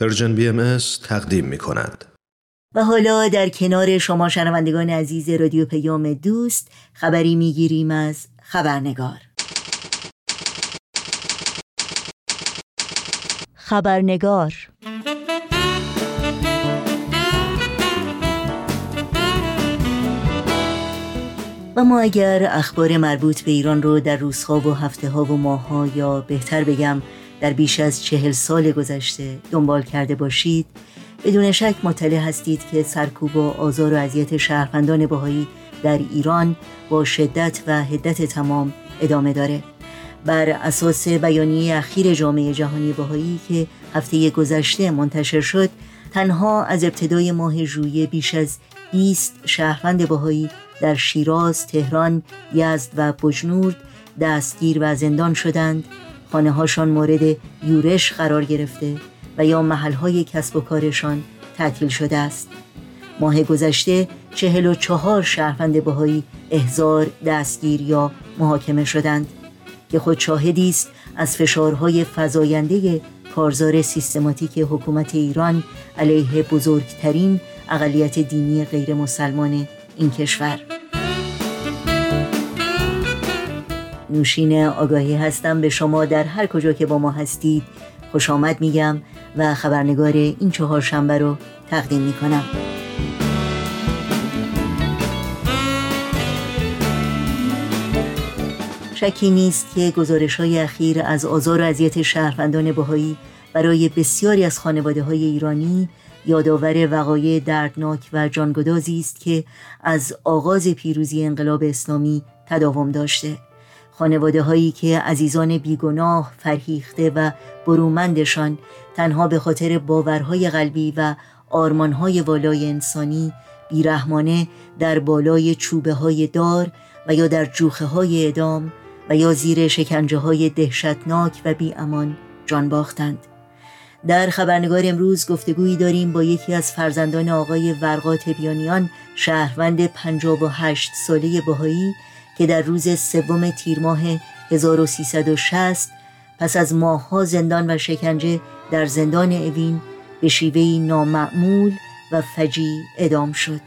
پرژن بی ام تقدیم می کند. و حالا در کنار شما شنوندگان عزیز رادیو پیام دوست خبری می‌گیریم از خبرنگار خبرنگار و ما اگر اخبار مربوط به ایران رو در روزها و هفته ها و ماه ها یا بهتر بگم در بیش از چهل سال گذشته دنبال کرده باشید. بدون شک مطلع هستید که سرکوب و آزار و اذیت شهروندان بهایی در ایران با شدت و هدت تمام ادامه داره. بر اساس بیانیه اخیر جامعه جهانی بهایی که هفته گذشته منتشر شد تنها از ابتدای ماه ژوئیه بیش از 20 شهروند بهایی در شیراز، تهران، یزد و بجنورد دستگیر و زندان شدند. خانه هاشان مورد یورش قرار گرفته و یا محل کسب و کارشان تعطیل شده است. ماه گذشته چهل و چهار شهروند بهایی احزار دستگیر یا محاکمه شدند که خود شاهدی است از فشارهای فزاینده کارزار سیستماتیک حکومت ایران علیه بزرگترین اقلیت دینی غیر مسلمان این کشور. نوشین آگاهی هستم به شما در هر کجا که با ما هستید. خوش آمد میگم و خبرنگار این چهار شنبه رو تقدیم می‌کنم. شکی نیست که گزارش های اخیر از آزار و اذیت شهروندان بهایی برای بسیاری از خانواده های ایرانی یادآور وقایع دردناک و جانگدازی است که از آغاز پیروزی انقلاب اسلامی تداوم داشته. خانواده هایی که عزیزان بیگناه فرهیخته و برومندشان تنها به خاطر باورهای قلبی و آرمانهای والای انسانی بیرحمانه در بالای چوبه های دار و یا در جوخه های ادام و یا زیر شکنجه های دهشتناک و بی امان جان باختند. در خبرنگار امروز گفتگویی داریم با یکی از فرزندان آقای ورقات بیانیان شهروند 58 ساله بهایی که در روز سوم تیر ماه 1360 پس از ماهها زندان و شکنجه در زندان اوین به شیوهی نامعمول و فجی ادام شد.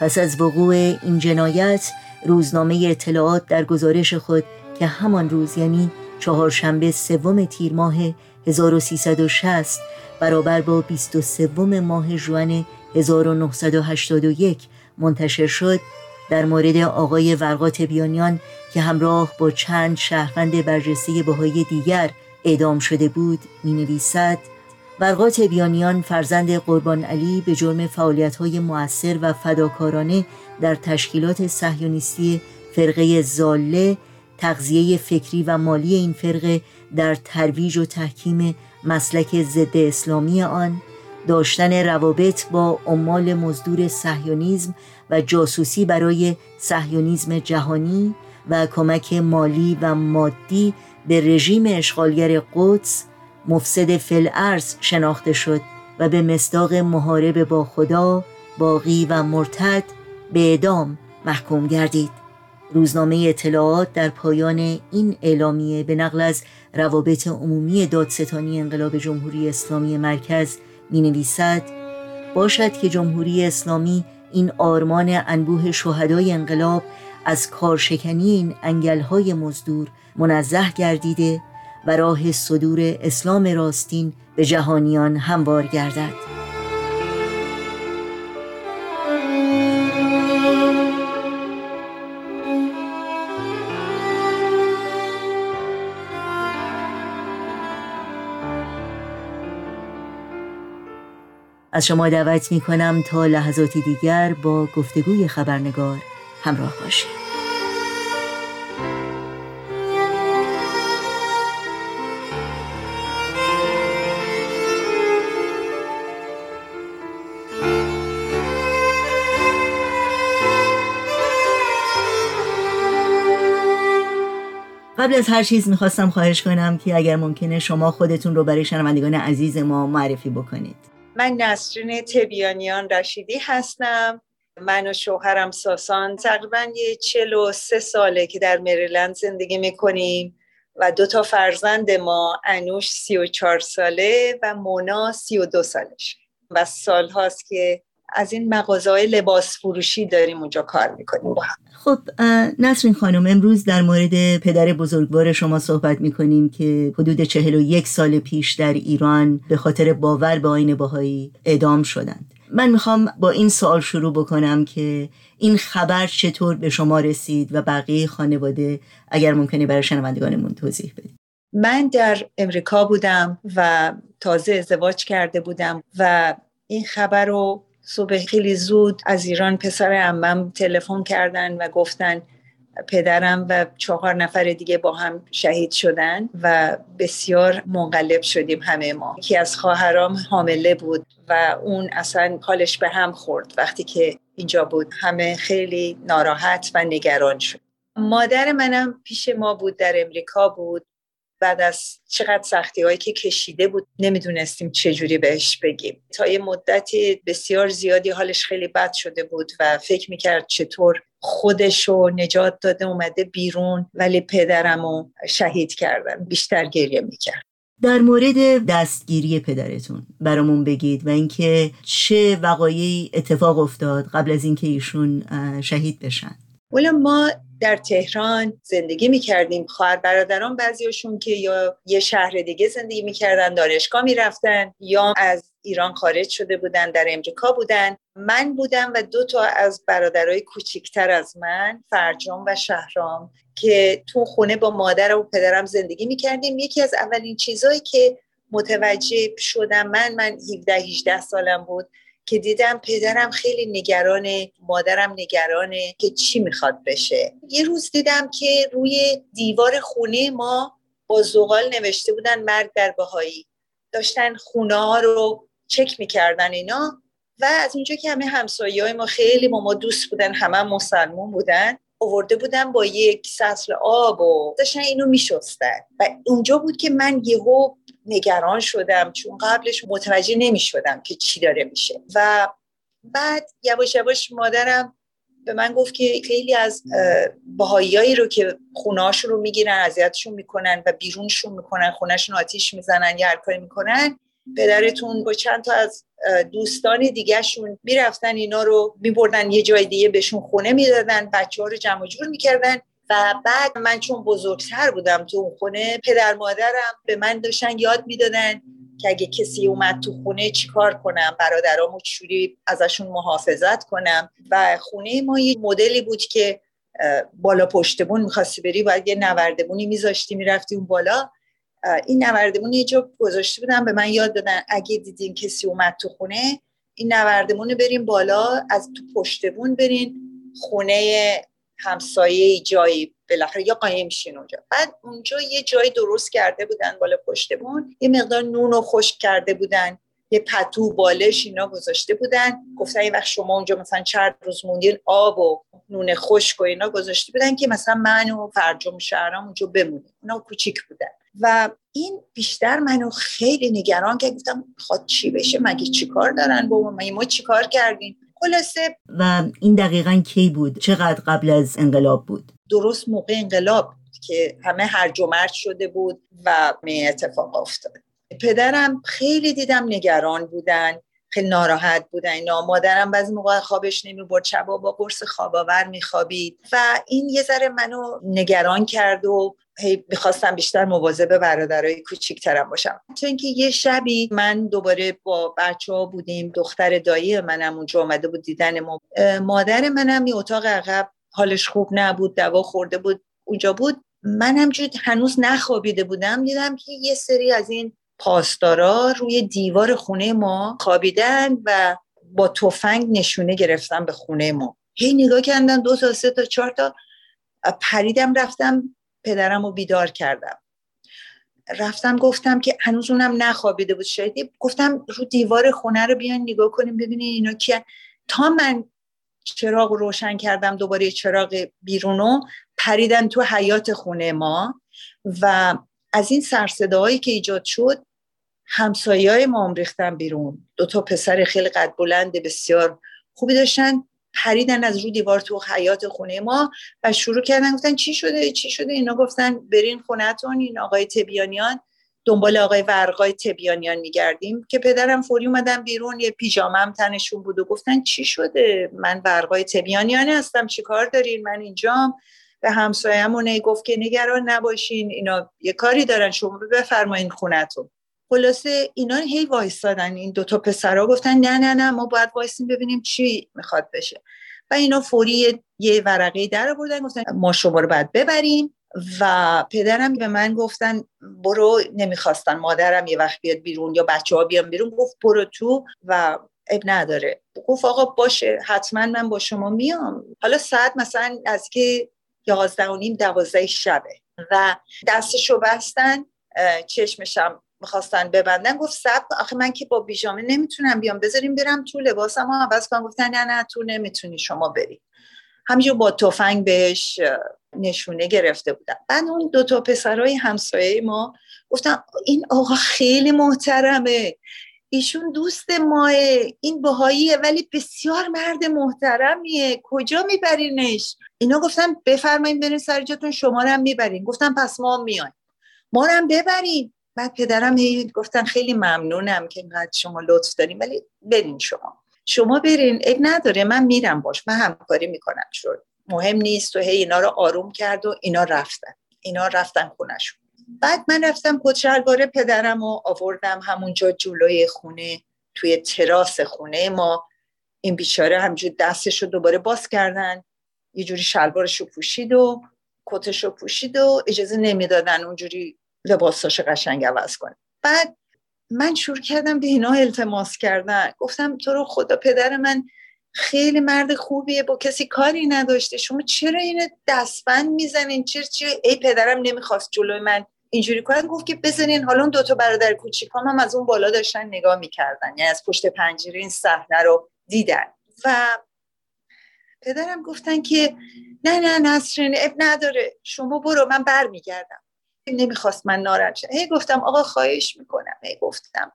پس از وقوع این جنایت روزنامه اطلاعات در گزارش خود که همان روز یعنی چهارشنبه سوم تیر ماه 1360 برابر با 23 ماه ژوئن 1981 منتشر شد در مورد آقای ورقات بیانیان که همراه با چند شهروند برجسته بهایی دیگر اعدام شده بود می نویسد ورقات بیانیان فرزند قربان علی به جرم فعالیت های مؤثر و فداکارانه در تشکیلات صهیونیستی فرقه زاله تغذیه فکری و مالی این فرقه در ترویج و تحکیم مسلک ضد اسلامی آن داشتن روابط با عمال مزدور صهیونیسم و جاسوسی برای صهیونیسم جهانی و کمک مالی و مادی به رژیم اشغالگر قدس مفسد فلعرز شناخته شد و به مصداق محارب با خدا باقی و مرتد به اعدام محکوم گردید. روزنامه اطلاعات در پایان این اعلامیه به نقل از روابط عمومی دادستانی انقلاب جمهوری اسلامی مرکز می نویسد باشد که جمهوری اسلامی این آرمان انبوه شهدای انقلاب از کارشکنی این انگلهای مزدور منزه گردیده و راه صدور اسلام راستین به جهانیان هموار گردد. از شما دعوت می کنم تا لحظاتی دیگر با گفتگوی خبرنگار همراه باشید قبل از هر چیز می‌خواستم خواهش کنم که اگر ممکنه شما خودتون رو برای شنوندگان عزیز ما معرفی بکنید. من نسرین تبیانیان رشیدی هستم. من و شوهرم ساسان. تقریبا یه چل و سه ساله که در مریلند زندگی می‌کنیم و دو تا فرزند ما انوش سی و چار ساله و مونا سی و دو سالش. و سال هاست که از این مغازه لباس فروشی داریم اونجا کار می‌کنیم با هم. خب نسرین خانم امروز در مورد پدر بزرگوار شما صحبت می‌کنیم که حدود چهل و یک سال پیش در ایران به خاطر باور به آین باهایی اعدام شدند. من می‌خوام با این سوال شروع بکنم که این خبر چطور به شما رسید و بقیه خانواده اگر ممکنه برای شنوندگانمون توضیح بدید من در امریکا بودم و تازه ازدواج کرده بودم و این خبر رو صبح خیلی زود از ایران پسر امم تلفن کردن و گفتن پدرم و چهار نفر دیگه با هم شهید شدن و بسیار منقلب شدیم همه ما. یکی از خواهرام حامله بود و اون اصلا حالش به هم خورد وقتی که اینجا بود. همه خیلی ناراحت و نگران شد. مادر منم پیش ما بود در امریکا بود. بعد از چقدر سختی هایی که کشیده بود نمی‌دونستیم چجوری بهش بگیم. تا یه مدتی بسیار زیادی حالش خیلی بد شده بود و فکر می‌کرد چطور خودش رو نجات داده اومده بیرون ولی پدرم رو شهید کردن بیشتر گریه می‌کرد. در مورد دستگیری پدرتون برامون بگید و اینکه چه وقایعی اتفاق افتاد قبل از اینکه ایشون شهید بشن. ولی ما در تهران زندگی می‌کردیم. خواهر برادران بعضیشون که یا یه شهر دیگه زندگی می‌کردن دانشگاه می‌رفتن یا از ایران خارج شده بودن در امریکا بودن. من بودم و دو تا از برادرای کوچیکتر از من فرجام و شهرام که تو خونه با مادر و پدرم زندگی می‌کردیم. یکی از اولین چیزهایی که متوجه شدم من من 17 18 سالم بود. که دیدم پدرم خیلی نگرانه مادرم نگرانه که چی می‌خواد بشه. یه روز دیدم که روی دیوار خونه ما با زغال نوشته بودن مرگ در بهایی. داشتن خونه ها رو چک می‌کردن اینا و از اونجا که همه همسایه های ما خیلی با ما دوست بودن همه مسلمون بودن آورده بودن با یک سطل آب و داشتن اینو میشستن. و اونجا بود که من یهو نگران شدم چون قبلش متوجه نمی شدم که چی داره میشه. و بعد یواش یواش مادرم به من گفت که خیلی از بهاییایی رو که خونهاشون رو می‌گیرن اذیتشون می‌کنن و بیرونشون می‌کنن خونهشون آتیش می‌زنن یا هر کاری می‌کنن پدرتون با چند تا از دوستان دیگهشون می‌رفتن اینا رو میبردن یه جای دیگه بهشون خونه می‌دادن بچه ها رو جمع جور می‌کردن و بعد من چون بزرگتر بودم تو اون خونه پدر مادرم به من داشتن یاد می‌دادن که اگه کسی اومد تو خونه چیکار کنم برادرامو چوری ازشون محافظت کنم؟ و خونه ما یه مدلی بود که بالا پشتبون می‌خواستی بری باید یه نوردبونی میذاشتی می‌رفتی اون بالا. این نوردمون یه جا گذاشته بودم به من یاد دادن اگه دیدین کسی اومد تو خونه این نوردمون بریم بالا از تو پشتبون برین خونه همسایه جایی بالاخره یا قایم شین اونجا. بعد اونجا یه جایی درست کرده بودن بالا پشتمون. یه مقدار نون رو خشک کرده بودن. یه پتو بالش اینا گذاشته بودن. گفتن این وقت شما اونجا مثلا چند روز موندین آب و نون خشک و اینا گذاشته بودن که مثلا من و فرجام شهرام اونجا بمونیم. اونا کوچیک بودن. و این بیشتر منو خیلی نگران که گفتم خواهد چی بشه؟ مگه چیکار دارن با ما ما چیکار کردیم؟ خلاصه و این دقیقا کی بود؟ چقدر قبل از انقلاب بود؟ درست موقع انقلاب که همه هرج و مرج شده بود و می اتفاق افتاد. پدرم خیلی دیدم نگران بودن خیلی ناراحت بودن اینا مادرم بعضی موقع خوابش نمی برد شبا با قرص خواباور میخوابید و این یه ذره منو نگران کرد و می‌خواستم بیشتر مواظب برادرای کوچیکترم باشم. چون اینکه یه شبی من دوباره با بچه ها بودیم دختر دایی منم اونجا آمده بود دیدن ما. مادر منم یه اتاق عقب حالش خوب نبود دوا خورده بود اونجا بود. من همجور هنوز نخوابیده بودم دیدم که یه سری از این پاسدارا روی دیوار خونه ما خوابیدن و با تفنگ نشونه گرفتن به خونه ما. هی نگاه کردن دو تا سه تا چهار تا. پریدم رفتم پدرم رو بیدار کردم. رفتم گفتم که هنوز اونم نخوابیده بود شاید. گفتم رو دیوار خونه رو بیان نگاه کنیم ببینین اینا کیان. تا من چراغ روشن کردم دوباره چراغ بیرونو پریدن تو حیات خونه ما و از این سرصداهایی که ایجاد شد همسایه های ما ریختن بیرون. دو تا پسر خیلی قد بلند بسیار خوبی داشتن پریدن از رو دیوار تو حیات خونه ما و شروع کردن گفتن چی شده چی شده؟ اینا گفتن برین خونتون این آقای تبیانیان. دنبال آقای ورقای تبیانیان میگردیم که پدرم فوری اومدن بیرون یه پیژامم تنشون بود و گفتن چی شده؟ من ورقای تبیانیان هستم چی کار دارین؟ من اینجام. به همسایمون گفت که نگران نباشین اینا یه کاری دارن شما بفرمایین خونتون. خلاصه اینا هی وایستادن این دوتا پسرها گفتن نه نه نه ما باید وایسیم ببینیم چی می‌خواد بشه. و اینا فوری یه ورقه در بردن گفتن ما شما رو باید ببریم. و پدرم به من گفتن برو نمی‌خواستن مادرم یه وقت بیاد بیرون یا بچه ها بیان بیرون گفت برو تو و اب نداره. گفت آقا باشه حتما من با شما میام. حالا ساعت مثلا از که یازده و نیم دوازده شبه. و دستشو بستن چشمشم می‌خواستن ببندن گفت سب آخه من که با بیژامه نمی‌تونم بیام. بذاریم برم تو لباسم ها عوض کنم. گفتن نه نه تو نمی‌تونی شما بری همینجور با تفنگ بهش نشونه گرفته بودن. بعد اون دو تا پسرای همسایه ما گفتن این آقا خیلی محترمه. ایشون دوست ماه این بهاییه ولی بسیار مرد محترمیه. کجا میبرینش؟ اینا گفتن بفرمایین برین سر جاتون شما رو هم می‌برین. گفتن پس ما میایم. ما رو هم ببرین. بعد پدرم هی گفتن خیلی ممنونم که اینقدر شما لطف داریم ولی برین شما. شما برین. اب نداره. من میرم باش. من همکاری می‌کنم. شد مهم نیست. و هی اینا رو آروم کرد و اینا رفتن. اینا رفتن خونشون بعد من رفتم کچلوار پدرم و آوردم همونجا جلوی خونه توی تراس خونه. ما این بیچاره همجور دستش رو دوباره باز کردن یه جوری شلوارش رو پوشید و کتش رو پوشید و اجازه نمی‌دادن اونجوری لباساش قشنگ عوض کنه. بعد من شروع کردم به اینا التماس کردن. گفتم تو رو خدا پدر من خیلی مرد خوبیه با کسی کاری نداشته. شما چرا این دستبند می‌زنین؟ چرا چرا ای پدرم نمی‌خواست جلوی من اینجوری کنن. گفت که بزنین حالا اون دوتا برادر کوچیکام هم از اون بالا داشتن نگاه می‌کردن. یعنی از پشت پنجره این صحنه رو دیدن. و پدرم گفتن که نه نه نسرین اب نداره. شما برو من برمیگردم. نمی‌خواست من ناراحت شم هی گفتم آقا خواهش می‌کنم. هی گفتم.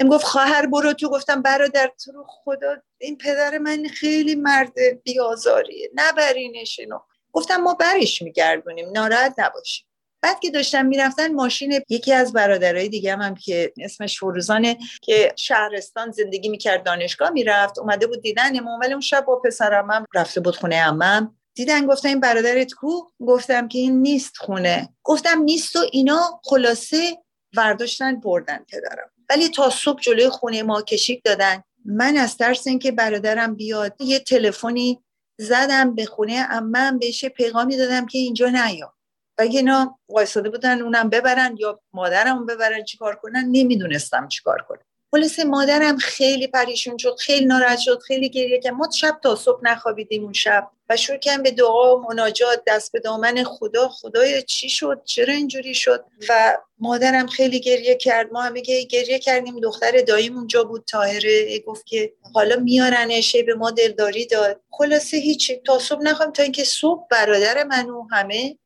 ام گفت خواهر برو تو. گفتم برادر تو رو خدا. این پدر من خیلی مرد بیازاریه نبرینش اینو گفتم ما برش میگردونیم. ناراحت نباشیم. بعد که داشتم می‌رفتن ماشین یکی از برادرای دیگه هم, که اسمش فروزانه که شهرستان زندگی می‌کرد دانشگاه می‌رفت اومده بود دیدن ولی اون شب با پسرم رفته بود خونه امم دیدن گفتم این برادرت کو؟ گفتم که این نیست خونه. گفتم نیست و اینا خلاصه ورداشتن بردن پدرم. ولی تا صبح جلوی خونه ما کشیک دادن. من از ترس اینکه برادرم بیاد یه تلفنی زدم به خونه امم بهش پیغامی دادم که اینجا نیا. و اینا وایساده بودن اونم ببرن یا مادرم ببرن چیکار کنن نمی‌دونستم چیکار کنم. خلاصه مادرم خیلی پریشون شد خیلی ناراحت شد خیلی گریه کرد. ما شب تا صبح نخوابیدیم اون شب. و شروع کردم به دعا و مناجات دست به دامن خدا خدای چی شد؟ چرا اینجوری شد؟ و مادرم خیلی گریه کرد. ما همه گریه کردیم. دختر داییم اونجا بود تاهره گفت که حالا میارنش. به ما دلداری داد. خلاصه هیچی تا صبح نخوام تا اینکه صبح برادر من و همه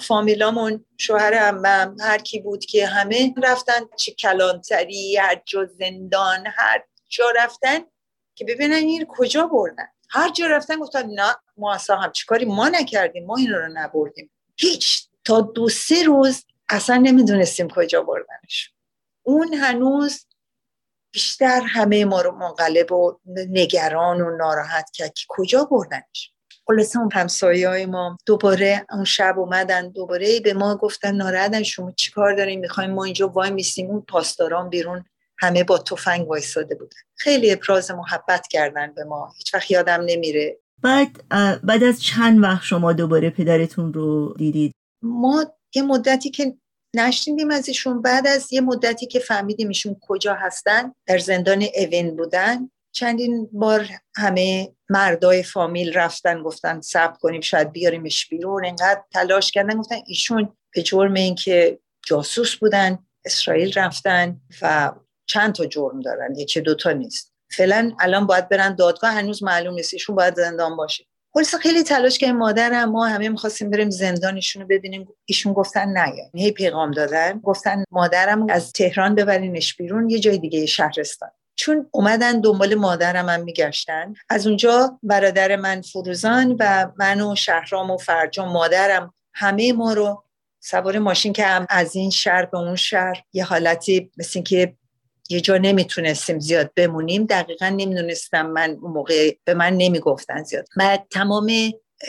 فامیلامون شوهر امم هر کی بود که همه رفتن. چه کلانتری هر جا زندان هر جا رفتن که ببینن این کجا بردن. هر جا رفتن گفتن نه ما اصلا هم چیکاری ما نکردیم ما این رو نبردیم. هیچ تا دو سه روز اصلا نمی‌دونستیم کجا بردنش. اون هنوز بیشتر همه ما رو منقلب و نگران و ناراحت کرد که کجا بردنش. خلاصه اون همسایه های ما دوباره اون شب اومدن دوباره به ما گفتن ناراحتن شما چی کار داریم می‌خوایم ما اینجا وای میسیم. اون پاسداران بیرون همه با تفنگ وایساده بودن. خیلی ابراز محبت کردن به ما. هیچ وقت یادم نمیره. بعد بعد از چند وقت شما دوباره پدرتون رو دیدید؟ ما یه مدتی که نشنیدیم از ایشون بعد از یه مدتی که فهمیدیم ایشون کجا هستن در زندان اوین بودن. چندین بار همه مردای فامیل رفتن گفتن صبر کنیم شاید بیاریمش بیرون. اینقدر تلاش کردن گفتن ایشون به جرم اینکه جاسوس بودن اسرائیل رفتن و چند تا جرم دارن؟ یکی دوتا نیست. فعلا الان باید برن دادگاه هنوز معلوم نیست. ایشون باید زندان باشه. پلیس خیلی تلاش که مادرم ما همه می‌خواستیم بریم زندانشون رو ببینیم. ایشون گفتن نه. هی پیغام دادن. گفتن مادرم از تهران ببرینش بیرون. یه جای دیگه شهرستان. چون اومدن دنبال مادرم هم میگشتن. از اونجا برادر من فروزان و من و شهرام و فرجام مادرم همه ما رو سوار ماشین که هم از این شهر به اون شهر. یه حالتی مثل که یه جا نمی‌تونستیم زیاد بمونیم. دقیقا نمی‌دونستم من اون موقع به من نمی‌گفتن زیاد. بعد تمام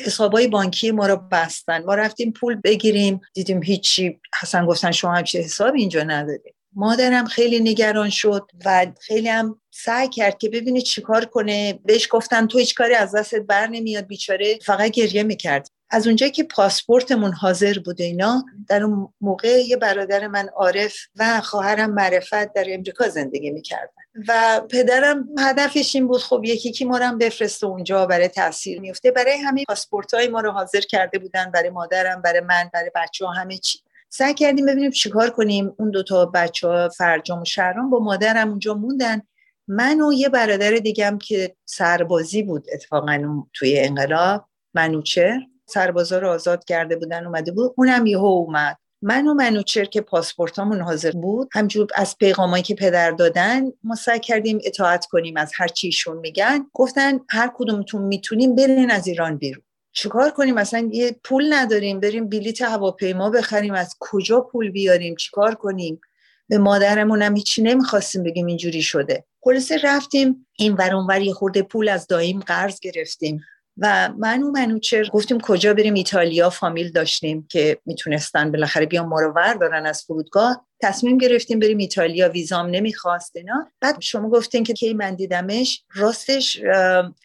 حسابای بانکی ما رو بستن. ما رفتیم پول بگیریم. دیدیم هیچی. حسن گفتن شما همچه حساب اینجا نداریم مادرم خیلی نگران شد و خیلی هم سعی کرد که ببینه چیکار کنه. بهش گفتن تو هیچ کاری از دستت بر نمیاد. بیچاره فقط گریه می‌کرد. از اونجایی که پاسپورتمون حاضر بود اینا در اون موقع یه برادر من عارف و خواهرم معرفت در امریکا زندگی می‌کردن. و پدرم هدفش این بود خب یکی که ما رو بفرسته اونجا برای تاثیر میفته برای همه پاسپورت های ما رو حاضر کرده بودن برای مادرم برای من برای بچه ها همه چی. سعی کردیم ببینیم چیکار کنیم. اون دوتا بچه ها فرجام و شهرام با مادرم اونجا موندن. من و یه برادر دیگم که سربازی بود اتفاقا توی انقلاب منوچر سربازا رو آزاد کرده بودن اومده بود. اونم یهو اومد. من و منوچر که پاسپورتامون حاضر بود. همجور از پیغامایی که پدر دادن ما سعی کردیم اطاعت کنیم از هر چیشون میگن. گفتن هر کدومتون می‌تونیم برین از ایران بیرون. چیکار کنیم؟ مثلا یه پول نداریم. بریم بلیت هواپیما بخریم. از کجا پول بیاریم؟ چیکار کنیم؟ به مادرمون هم هیچی نمی‌خواستیم بگیم اینجوری شده. خلاصه رفتیم. این ور یه خورده پول از دایم قرض گرفتیم. و من و منوچر گفتیم کجا بریم ایتالیا فامیل داشتیم که می‌تونستن بالاخره بیان ما رو دارن از فرودگاه. تصمیم گرفتیم بریم ایتالیا ویزام نمی‌خواست اینا. بعد شما گفتین که کی من دیدمش راستش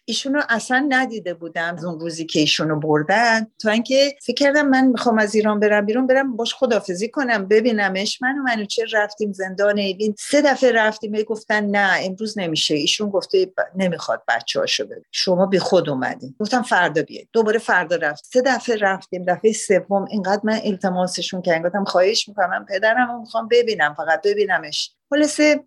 ایشونو اصلا ندیده بودم از اون روزی که ایشونو بردن. تا اینکه فکر کردم من می‌خوام از ایران برم بیرون برم باش خدافزی کنم ببینمش. من و منوچه رفتیم زندان ایوین. سه دفعه رفتیم گفتن نه امروز نمیشه. ایشون گفته نمی‌خواد بچه هاشو ببین شما بی خود اومدین. گفتم فردا بیاید دوباره فردا رفت. سه دفعه رفتیم. دفعه سوم اینقدر من التماسشون کردم. گفتم خواهش می‌کنم پدرم ببینم فقط ببینمش. خلاصه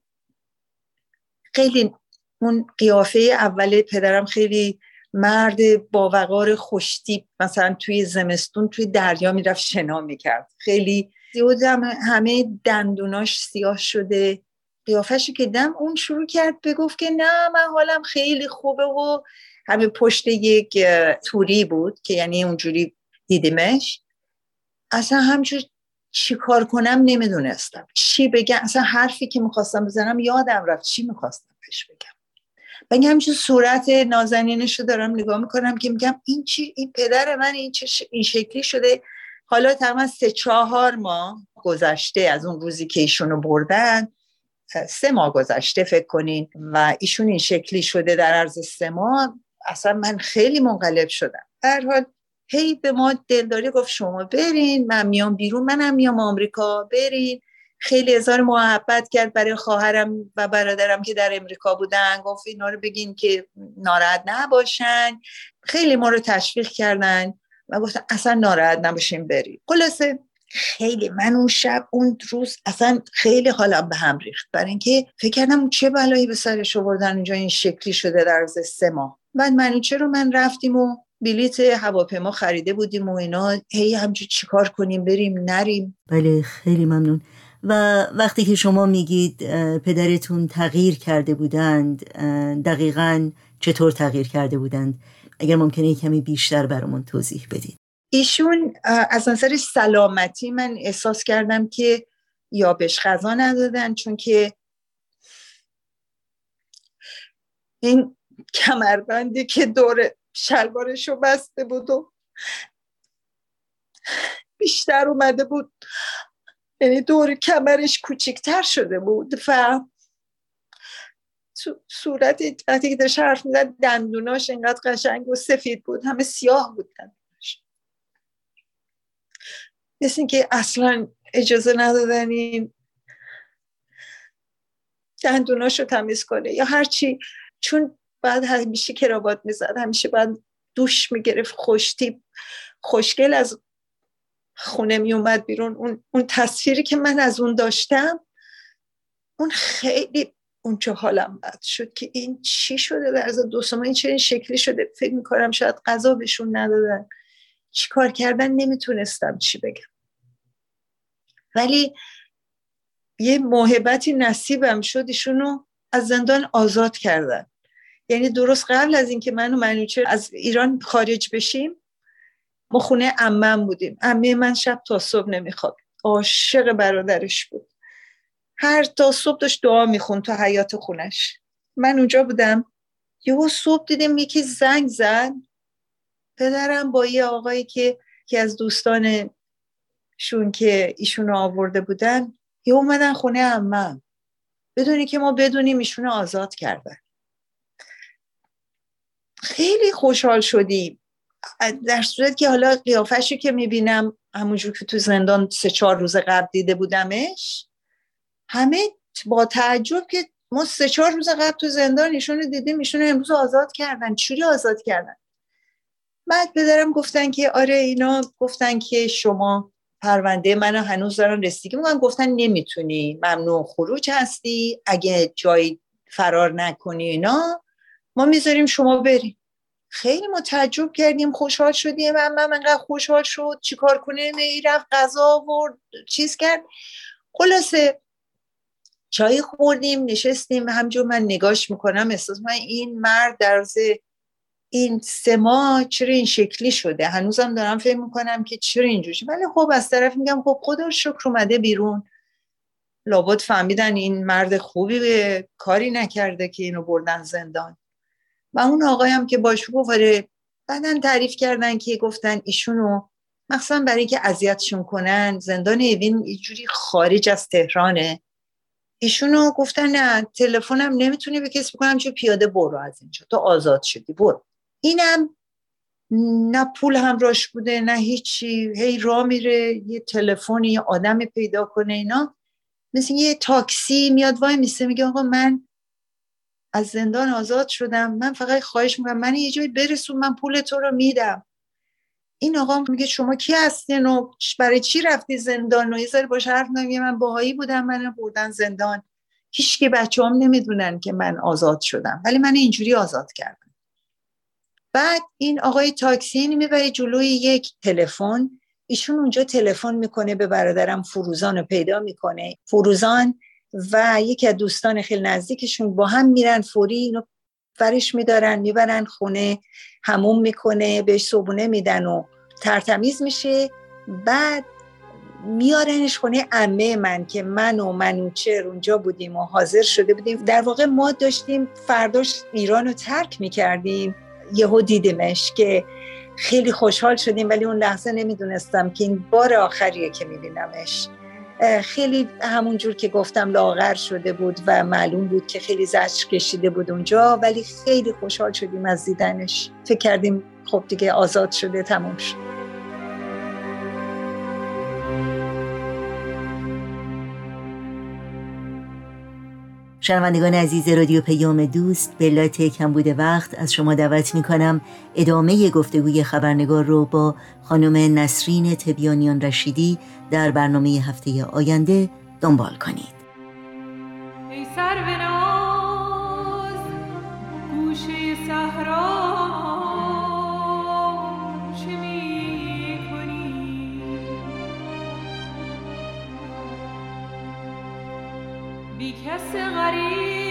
خیلی اون قیافه اول پدرم خیلی مرد با وقار خوشتیب مثلا توی زمستون توی دریا می‌رفت شنا می‌کرد. خیلی زیادم همه دندوناش سیاه شده. قیافش که دم اون شروع کرد بگفت که نه من حالم خیلی خوبه و همه پشت یک توری بود که یعنی اونجوری دیدیمش. اصلا همجور چی کار کنم نمی‌دونستم. چی بگم؟ اصلا حرفی که می‌خواستم بزنم یادم رفت چی می‌خواستم پیش بگم. بگم همچون صورت نازنینش رو دارم نگاه می‌کنم که میگم این چی؟ این پدر من این, چه این شکلی شده. حالا تقریبا سه چهار ماه گذشته از اون روزی که ایشونو بردن سه ماه گذشته فکر کنین و ایشون این شکلی شده در عرض سه ماه اصلا من خیلی منقلب شدم. در حال هی به ما دلداری گفت شما برین من میام بیرون منم میام آمریکا برین. خیلی هزار محبت کرد برای خواهرم و برادرم که در امریکا بودن. گفت اینا رو بگین که ناراحت نباشن. خیلی ما رو تشویق کردن و گفتن اصلا ناراحت نباشین بریم خلاصه خیلی من اون شب اون روز اصلا خیلی حالم به هم ریخت. برای اینکه فکر کردم چه بلایی به سرش آوردن اونجا این شکلی شده در سه ماه. بعد منو چرا من رفتیم و بلیت هواپیما خریده بودیم و اینا. هی همجور چیکار کنیم بریم نریم. بله خیلی ممنون. و وقتی که شما میگید پدرتون تغییر کرده بودند دقیقا چطور تغییر کرده بودند؟ اگر ممکنه کمی بیشتر برامون توضیح بدید. ایشون از نظر سلامتی من احساس کردم که یا بهش غذا ندادن چون که این کمربندی که دور شلوارشو بسته بود و بیشتر اومده بود. یعنی دور کمرش کوچیکتر شده بود و صورت وقتی که داشت حرف می‌زد دندوناش اینقدر قشنگ و سفید بود. همه سیاه بود دندوناش. مثل اینکه اصلا اجازه ندادن این دندوناش رو تمیز کنه یا هرچی. چون بعد همیشه کراوات می‌زد همیشه بعد دوش می‌گرفت خوشتی خوشگل از خونه میومد بیرون. اون, اون تصویری که من از اون داشتم اون خیلی اونجا حالم بد شد که این چی شده در از دو این چه شکلی شده. فکر می‌کنم شاید غذا بهشون ندادن. چی کار کردن نمی‌تونستم چی بگم. ولی یه محبتی نصیبم شد ایشونو از زندان آزاد کردن. یعنی درست قبل از اینکه من و منوچه از ایران خارج بشیم ما خونه امم بودیم. امه من شب تا صبح نمی‌خواد. عاشق برادرش بود. هر تا صبح داشت دعا میخون تو حیات خونش. من اونجا بودم. یهو صبح دیدیم یکی زنگ زد. پدرم با یه آقایی که که از دوستان شون که ایشون آورده بودن یه اومدن خونه امم بدونی که ما بدونیم ایشون آزاد کردن خیلی خوشحال شدیم در صورت که حالا قیافشی که می‌بینم همونجور که تو زندان سه چهار روز قبل دیده بودمش همه با تعجب که ما سه چهار روز قبل تو زندان ایشون رو دیدیم ایشون امروز آزاد کردن. چوری آزاد کردن؟ بعد پدرم گفتن که آره اینا گفتن که شما پرونده منو هنوز دارن رسیدگی می‌کنن. گفتن نمی‌تونی. ممنوع خروج هستی. اگه جایی فرار نکنی اینا ما می‌ذاریم شما بریم. خیلی ما تعجب کردیم خوشحال شدیم. و من انقدر خوشحال شد. چیکار کنه رفت غذا آورد چیز کرد. خلاصه چای خوردیم نشستیم. همجور من نگاش می‌کنم احساس من این مرد در این سه ماه چرا این شکلی شده؟ هنوزم دارم فکر می‌کنم که چرا اینجوری ولی خب از طرف میگم خب خدا شکر اومده بیرون. لابد فهمیدن این مرد خوبی به کاری نکرده که اینو بردن زندان. و اون آقایم که باش گفت بعدا تعریف کردن که گفتن ایشونو مخصوصا برای اینکه اذیتشون کنن. زندان اوین اینجوری خارج از تهرانه. ایشونو گفتن نه تلفنم نمی‌تونی به کسی بکنم چون پیاده برو از اینجا. تو آزاد شدی برو. اینم نه پول همراش بوده نه هیچی. هی را میره یه تلفن یه آدم پیدا کنه اینا. مثل یه تاکسی میاد وای میسته میگه آقا من از زندان آزاد شدم. من فقط خواهش می‌کنم. من یه جایی برسون من پول تو رو میدم. این آقا میگه شما کی هستین و برای چی رفتی زندان؟ و یه ذره باش حرف من باهایی بودم من بردن زندان. هیچ که بچه هم نمی‌دونن که من آزاد شدم. ولی من اینجوری آزاد کردم. بعد این آقای تاکسی می‌بره جلوی یک تلفن. ایشون اونجا تلفن می‌کنه به برادرم. فروزان رو پیدا می‌کنه. فروزان و یکی از دوستان خیلی نزدیکشون با هم میرن فوری اینو فرش میدارن می‌برن خونه هموم می‌کنه بهش صبونه میدن و ترتمیز میشه. بعد میارنش خونه امه من که من و منوچر اونجا بودیم و حاضر شده بودیم. در واقع ما داشتیم فرداش ایران رو ترک می‌کردیم. یهو دیدیمش که خیلی خوشحال شدیم ولی اون لحظه نمی‌دونستم که این بار آخریه که میبینمش. خیلی همون جور که گفتم لاغر شده بود و معلوم بود که خیلی زجر کشیده بود اونجا ولی خیلی خوشحال شدیم از دیدنش. فکر کردیم خب دیگه آزاد شده تموم شد. شنوندگان عزیز رادیو پیام دوست به علت کمبود وقت از شما دعوت می کنم ادامه گفتگوی خبرنگار رو با خانم نسرین تبیانیان رشیدی در برنامه هفته آینده دنبال کنید. بی کس غریب.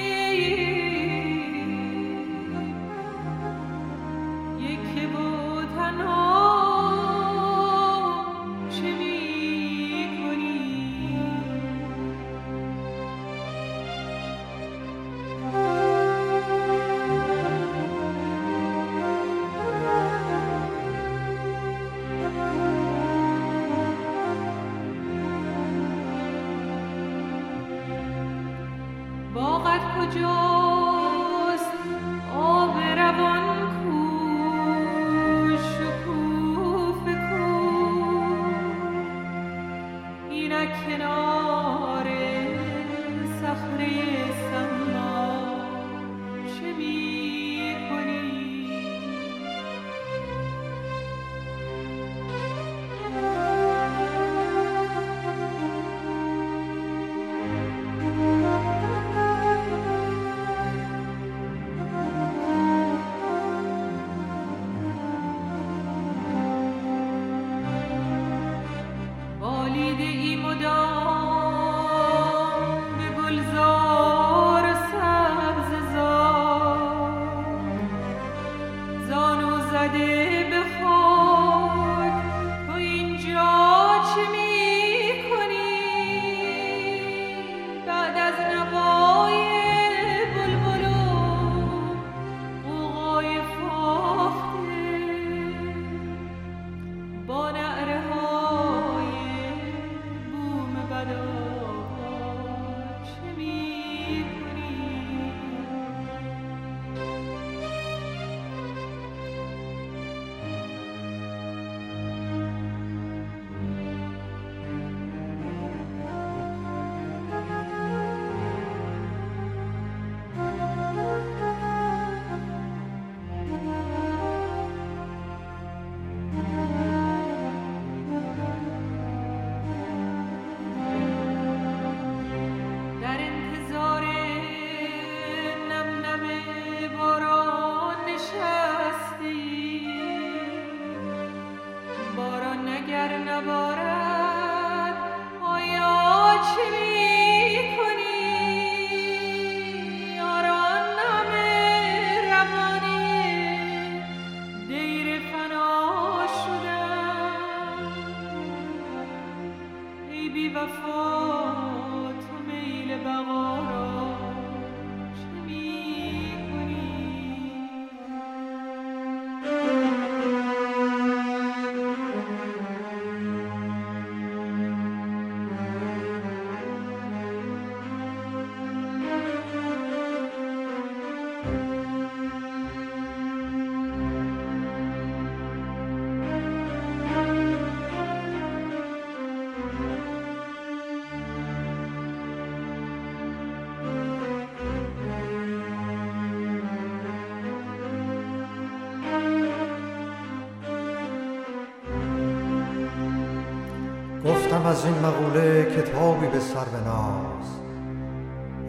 گفتم از این مقوله کتابی به سر ناز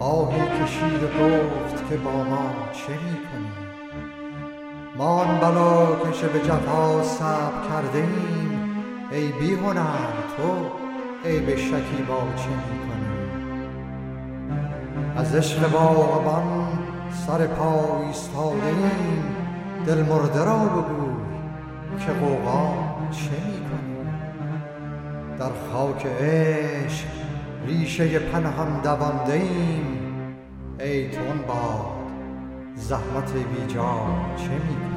آهی کشید و گفت که با ما چه می‌کنی؟ ما آن بلا که به جفا صبر کرده ایم ای بی تو ای به با چه می‌کنی؟ از عشق باغبان سر پا ایستاده ایم دل مرده را بگو که قوقا چه می‌کنی؟ در خاک عشق ریشه پنهان دوانده ایم. ای تون باد زحمت بیجا چه می